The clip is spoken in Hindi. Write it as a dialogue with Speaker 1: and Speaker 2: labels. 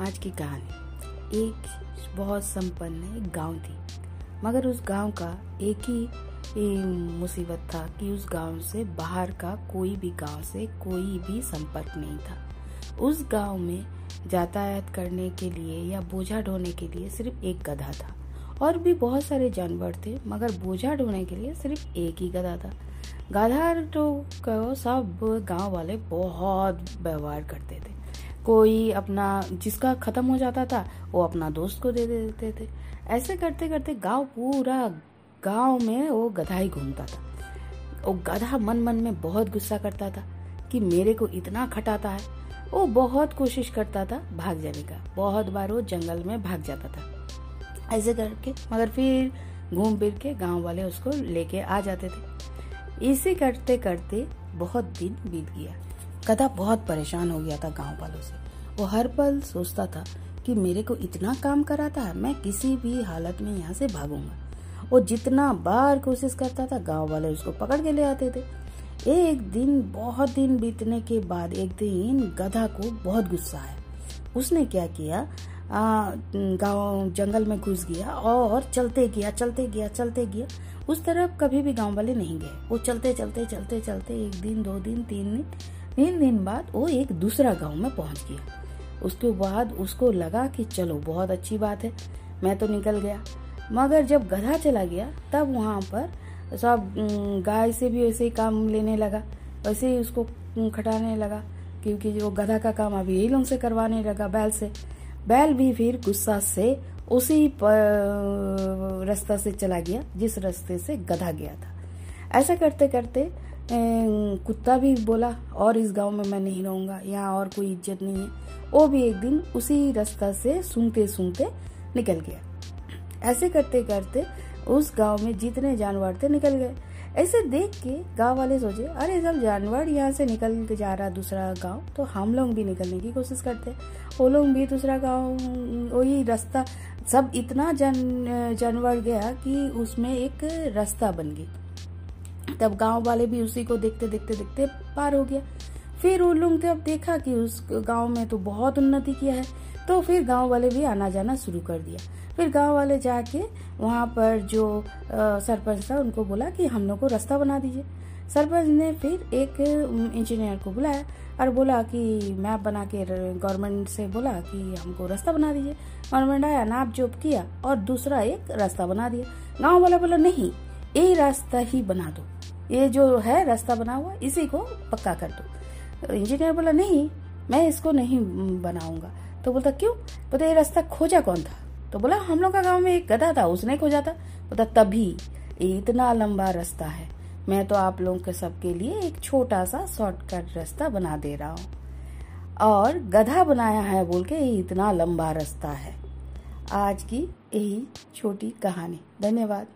Speaker 1: आज की कहानी एक बहुत संपन्न एक गाँव थी। मगर उस गाँव का एक ही मुसीबत था कि उस गाँव से बाहर का कोई भी गाँव से कोई भी संपर्क नहीं था। उस गाँव में यातायात करने के लिए या बोझा ढोने के लिए सिर्फ़ एक गधा था। और भी बहुत सारे जानवर थे, मगर बोझा ढोने के लिए सिर्फ़ एक ही गधा था। गधा तो सब गाँव वाले बहुत व्यवहार करते थे। कोई अपना, जिसका खत्म हो जाता था, वो अपना दोस्त को दे देते थे। ऐसे करते करते गाँव पूरा गाँव में वो गधा ही घूमता था। वो गधा मन मन में बहुत गुस्सा करता था कि मेरे को इतना खटाता है। वो बहुत कोशिश करता था भाग जाने का। बहुत बार वो जंगल में भाग जाता था। ऐसे करके, मगर फिर घूम फिर के गाँव वाले उसको लेके आ जाते थे। इसे करते करते बहुत दिन बीत गया। गधा बहुत परेशान हो गया था गाँव वालों से। वो हर पल सोचता था कि मेरे को इतना काम कराता है, मैं किसी भी हालत में यहाँ से भागूँगा। वो जितना बार कोशिश करता था, गाँव वाले उसको पकड़ के ले आते थे। एक दिन, बहुत दिन बीतने के बाद एक दिन गधा को बहुत गुस्सा आया। उसने क्या किया? गाँव, जंगल में घुस गया और चलते गया चलते गया चलते गया। उस तरफ़ कभी भी गाँव वाले नहीं गए। वो चलते चलते चलते चलते एक दिन, दो दिन, तीन दिन तीन दिन बाद वो एक दूसरा गाँव में पहुँच गया। उसके बाद उसको लगा कि चलो, बहुत अच्छी बात है, मैं तो निकल गया। मगर जब गधा चला गया, तब वहाँ पर सब गाय से भी वैसे ही काम लेने लगा, वैसे ही उसको खटाने लगा, क्योंकि जो गधा का काम अभी यही लोग से करवाने लगा बैल से। बैल भी फिर गुस्सा से उसी रास्ता से चला गया, जिस रास्ते से गधा गया था। ऐसा करते करते कुत्ता भी बोला, और इस गाँव में मैं नहीं रहूँगा, यहाँ और कोई इज़्ज़त नहीं है। वो भी एक दिन उसी रास्ता से सूंघते सूंघते निकल गया। ऐसे करते करते उस गाँव में जितने जानवर थे निकल गए। ऐसे देख के गाँव वाले सोचे, अरे, सब जानवर यहाँ से निकल के जा रहा दूसरा गाँव। तो हम लोग भी निकलने की कोशिश करते। वो लोग भी दूसरा गाँव, वही रास्ता, सब इतना जन, जानवर गया कि उसमें एक रास्ता बन गई। तब गाँव वाले भी उसी को देखते देखते देखते पार हो गया। फिर उन लोग जब देखा कि उस गाँव में तो बहुत उन्नति किया है। तो फिर गाँव वाले भी आना जाना शुरू कर दिया। फिर गाँव वाले जाके वहाँ पर जो सरपंच था, उनको बोला कि हम लोग को रास्ता बना दीजिए। सरपंच ने फिर एक इंजीनियर को बुलाया और बोला कि मैप बना के गवर्नमेंट से बोला कि हमको रास्ता बना दीजिए। गवर्नमेंट आया नाप जोप किया और दूसरा एक रास्ता बना दिया। गाँव वाला बोला, नहीं ये रास्ता ही बना दो। ये जो है, रास्ता बना हुआ, इसी को पक्का कर दो। इंजीनियर बोला, नहीं, मैं इसको नहीं बनाऊँगा। तो बोलता, क्यों? बोलता, ये रास्ता खोजा कौन था? तो बोला, हम लोग का गाँव में एक गधा था, उसने खोजा था। बोलता, तभी, इतना लंबा रास्ता है। मैं तो आप लोगों के सबके लिए एक छोटा सा शॉर्टकट रास्ता बना दे रहा हूँ। और गधा बनाया है बोल के इतना लंबा रास्ता है। आज की यही छोटी कहानी। धन्यवाद।